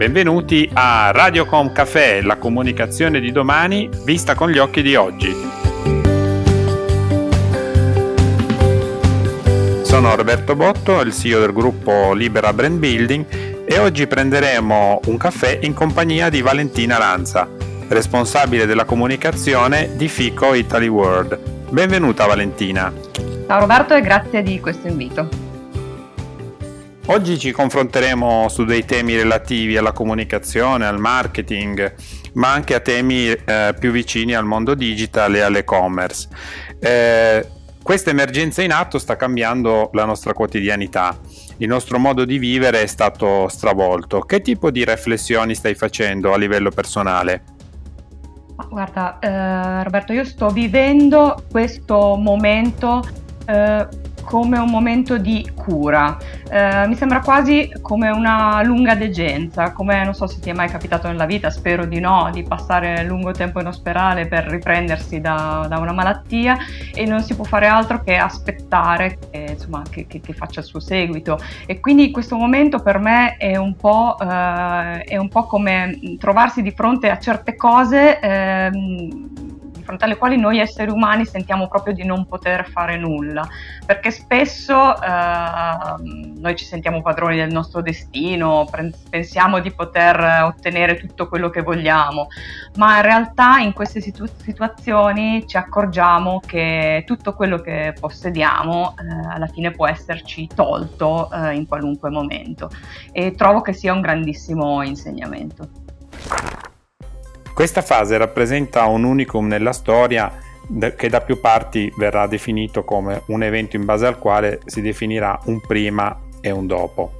Benvenuti a Radiocom Café, la comunicazione di domani vista con gli occhi di oggi. Sono Roberto Botto, il CEO del gruppo Libera Brand Building e oggi prenderemo un caffè in compagnia di Valentina Lanza, responsabile della comunicazione di Fico Italy World. Benvenuta Valentina. Ciao Roberto e grazie di questo invito. Oggi ci confronteremo su dei temi relativi alla comunicazione, al marketing, ma anche a temi eh, più vicini al mondo digital e all'e-commerce. Eh, questa emergenza in atto sta cambiando la nostra quotidianità. Il nostro modo di vivere è stato stravolto. Che tipo di riflessioni stai facendo a livello personale? Guarda, eh, Roberto, io sto vivendo questo momento eh, come un momento di cura. Eh, mi sembra quasi come una lunga degenza, come non so se ti è mai capitato nella vita, spero di no, di passare lungo tempo in ospedale per riprendersi da, da una malattia e non si può fare altro che aspettare che, insomma, che, che, che faccia il suo seguito. E quindi questo momento per me è un po', eh, è un po come trovarsi di fronte a certe cose. Eh, fronte alle quali noi esseri umani sentiamo proprio di non poter fare nulla, perché spesso eh, noi ci sentiamo padroni del nostro destino, pensiamo di poter ottenere tutto quello che vogliamo, ma in realtà in queste situ- situazioni ci accorgiamo che tutto quello che possediamo eh, alla fine può esserci tolto eh, in qualunque momento e trovo che sia un grandissimo insegnamento. Questa fase rappresenta un unicum nella storia che da più parti verrà definito come un evento in base al quale si definirà un prima e un dopo.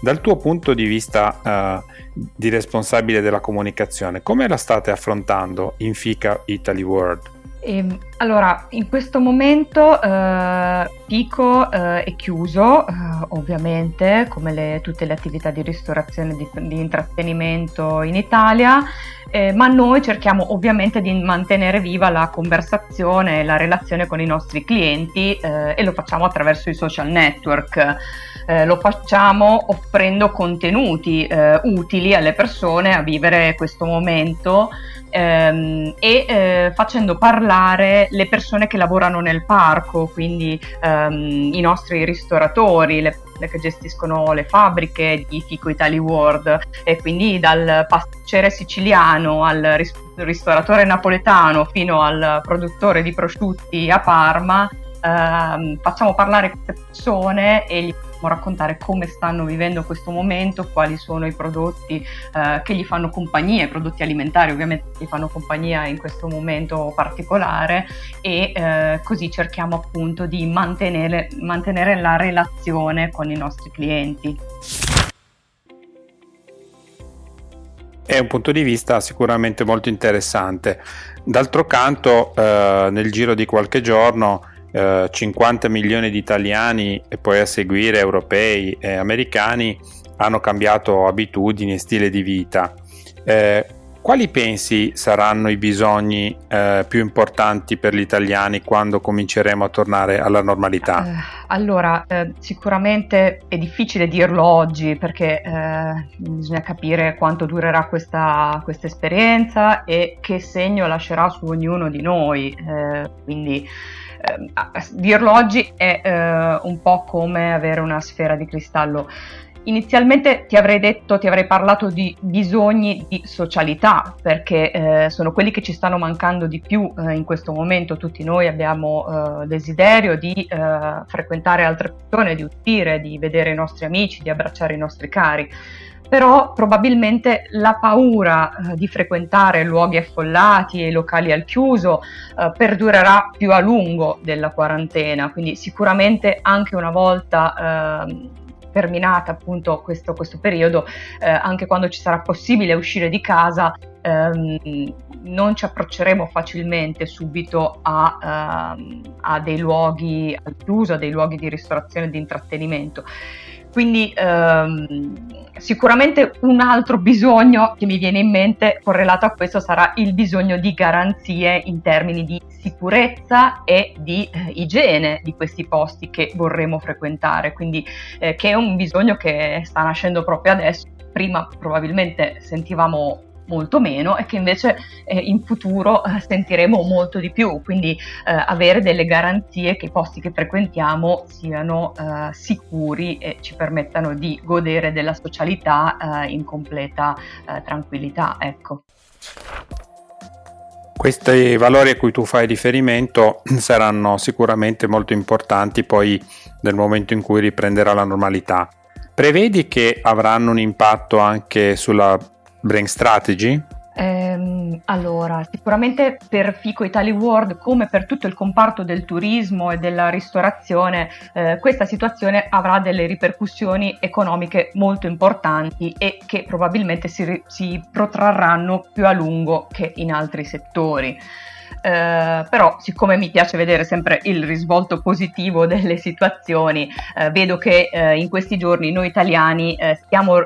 Dal tuo punto di vista eh, di responsabile della comunicazione, come la state affrontando in FICA Italy World? Ehm, allora, in questo momento eh, Pico eh, è chiuso, eh, ovviamente, come le, tutte le attività di ristorazione e di, di, intrattenimento in Italia, eh, ma noi cerchiamo ovviamente di mantenere viva la conversazione e la relazione con i nostri clienti eh, e lo facciamo attraverso i social network. Eh, lo facciamo offrendo contenuti utili alle persone a vivere questo momento ehm, e eh, facendo parlare le persone che lavorano nel parco, quindi ehm, i nostri ristoratori, le, le, che gestiscono le fabbriche di Fico Italy World e quindi dal pasticcere siciliano al ris- ristoratore napoletano fino al produttore di prosciutti a Parma. Ehm, facciamo parlare queste persone e gli raccontare come stanno vivendo questo momento, quali sono i prodotti eh, che gli fanno compagnia, i prodotti alimentari ovviamente gli fanno compagnia in questo momento particolare e eh, così cerchiamo appunto di mantenere, mantenere la relazione con i nostri clienti. È un punto di vista sicuramente molto interessante. D'altro canto, eh, nel giro di qualche giorno, 50 eh, milioni di italiani e poi a seguire europei e americani hanno cambiato abitudini e stile di vita. Eh, quali pensi saranno i bisogni eh, più importanti per gli italiani quando cominceremo a tornare alla normalità? Uh, allora, eh, sicuramente è difficile dirlo oggi perché eh, bisogna capire quanto durerà questa, questa, esperienza e che segno lascerà su ognuno di noi. Eh, quindi eh, dirlo oggi è eh, un po' come avere una sfera di cristallo. Inizialmente ti avrei detto, ti avrei parlato di bisogni di socialità, perché eh, sono quelli che ci stanno mancando di più eh, in questo momento. Tutti noi abbiamo eh, desiderio di eh, frequentare altre persone, di uscire, di vedere i nostri amici, di abbracciare i nostri cari però probabilmente la paura eh, di frequentare luoghi affollati e locali al chiuso eh, perdurerà più a lungo della quarantena, quindi sicuramente anche una volta eh, terminata appunto questo, questo periodo, eh, anche quando ci sarà possibile uscire di casa, ehm, non ci approcceremo facilmente subito a, ehm, a dei luoghi al chiuso, a dei luoghi di ristorazione e di intrattenimento Quindi ehm, Sicuramente un altro bisogno che mi viene in mente correlato a questo sarà il bisogno di garanzie in termini di sicurezza e di eh, igiene di questi posti che vorremmo frequentare, quindi eh, che è un bisogno che sta nascendo proprio adesso. Prima probabilmente sentivamo molto meno e che invece eh, in futuro eh, sentiremo molto di più, quindi eh, avere delle garanzie che i posti che frequentiamo siano eh, sicuri e ci permettano di godere della socialità in completa tranquillità. Ecco. Questi valori a cui tu fai riferimento saranno sicuramente molto importanti poi nel momento in cui riprenderà la normalità. Prevedi che avranno un impatto anche sulla Brain Strategy? Ehm, allora, sicuramente per Fico Italy World, come per tutto il comparto del turismo e della ristorazione, eh, questa situazione avrà delle ripercussioni economiche molto importanti e che probabilmente si, si protrarranno più a lungo che in altri settori. Eh, però siccome mi piace vedere sempre il risvolto positivo delle situazioni, eh, vedo che eh, in questi giorni noi italiani eh, stiamo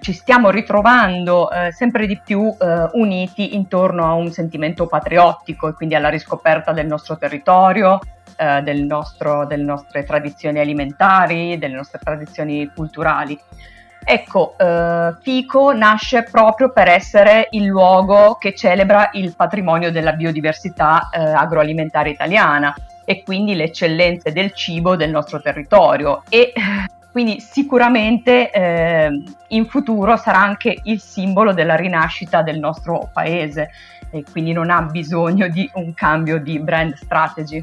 ci stiamo ritrovando eh, sempre di più eh, uniti intorno a un sentimento patriottico e quindi alla riscoperta del nostro territorio, eh, del nostro, delle nostre tradizioni alimentari, delle nostre tradizioni culturali. Ecco, eh, Fico nasce proprio per essere il luogo che celebra il patrimonio della biodiversità eh, agroalimentare italiana e quindi le eccellenze del cibo del nostro territorio e quindi sicuramente eh, in futuro sarà anche il simbolo della rinascita del nostro paese e quindi non ha bisogno di un cambio di brand strategy.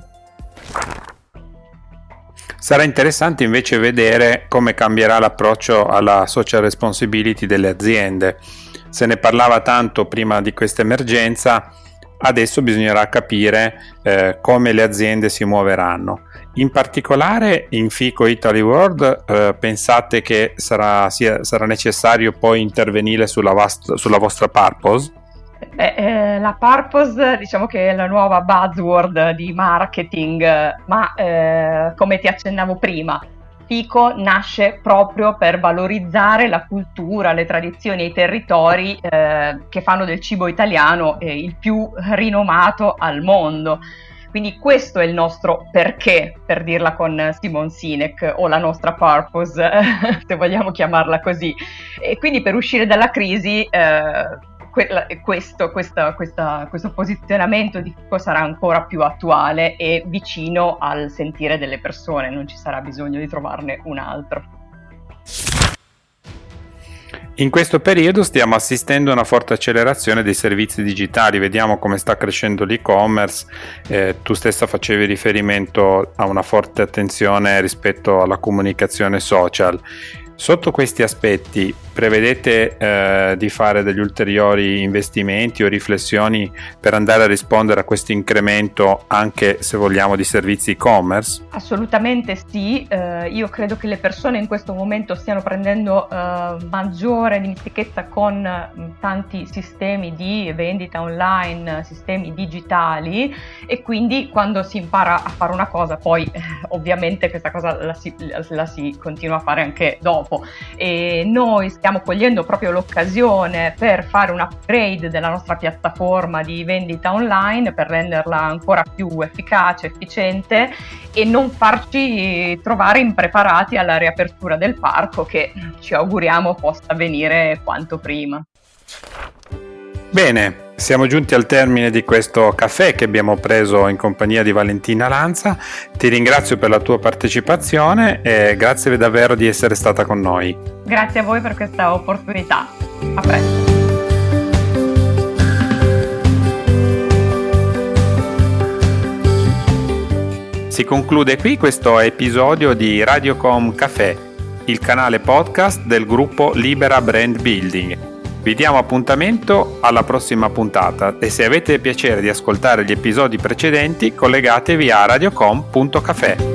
Sarà interessante invece vedere come cambierà l'approccio alla social responsibility delle aziende. Se ne parlava tanto prima di questa emergenza, adesso bisognerà capire eh, come le aziende si muoveranno. In particolare in FICO Italy World eh, pensate che sarà, sia, sarà, necessario poi intervenire sulla, vast- sulla vostra purpose? Beh, eh, la purpose diciamo che è la nuova buzzword di marketing, ma eh, come ti accennavo prima, FICO nasce proprio per valorizzare la cultura, le tradizioni e i territori eh, che fanno del cibo italiano eh, il più rinomato al mondo. Quindi questo è il nostro perché, per dirla con Simon Sinek, o la nostra purpose, se vogliamo chiamarla così. E quindi per uscire dalla crisi, eh, questo, questa, questa, questo, posizionamento di Fico sarà ancora più attuale e vicino al sentire delle persone, non ci sarà bisogno di trovarne un altro. In questo periodo stiamo assistendo a una forte accelerazione dei servizi digitali, vediamo come sta crescendo l'e-commerce, eh, tu stessa facevi riferimento a una forte attenzione rispetto alla comunicazione social. Sotto questi aspetti prevedete eh, di fare degli ulteriori investimenti o riflessioni per andare a rispondere a questo incremento anche se vogliamo di servizi e-commerce? Assolutamente sì, eh, io credo che le persone in questo momento stiano prendendo eh, maggiore dimestichezza con mh, tanti sistemi di vendita online, sistemi digitali e quindi quando si impara a fare una cosa poi ovviamente questa cosa la si, la si continua a fare anche dopo e noi stiamo stiamo cogliendo proprio l'occasione per fare un upgrade della nostra piattaforma di vendita online per renderla ancora più efficace, efficiente e non farci trovare impreparati alla riapertura del parco che ci auguriamo possa avvenire quanto prima. Bene, siamo giunti al termine di questo caffè che abbiamo preso in compagnia di Valentina Lanza. Ti ringrazio per la tua partecipazione e grazie davvero di essere stata con noi. Grazie a voi per questa opportunità. A presto. Si conclude qui questo episodio di Radiocom Café, il canale podcast del gruppo Libera Brand Building. Vi diamo appuntamento alla prossima puntata e se avete piacere di ascoltare gli episodi precedenti collegatevi a radiocom.café.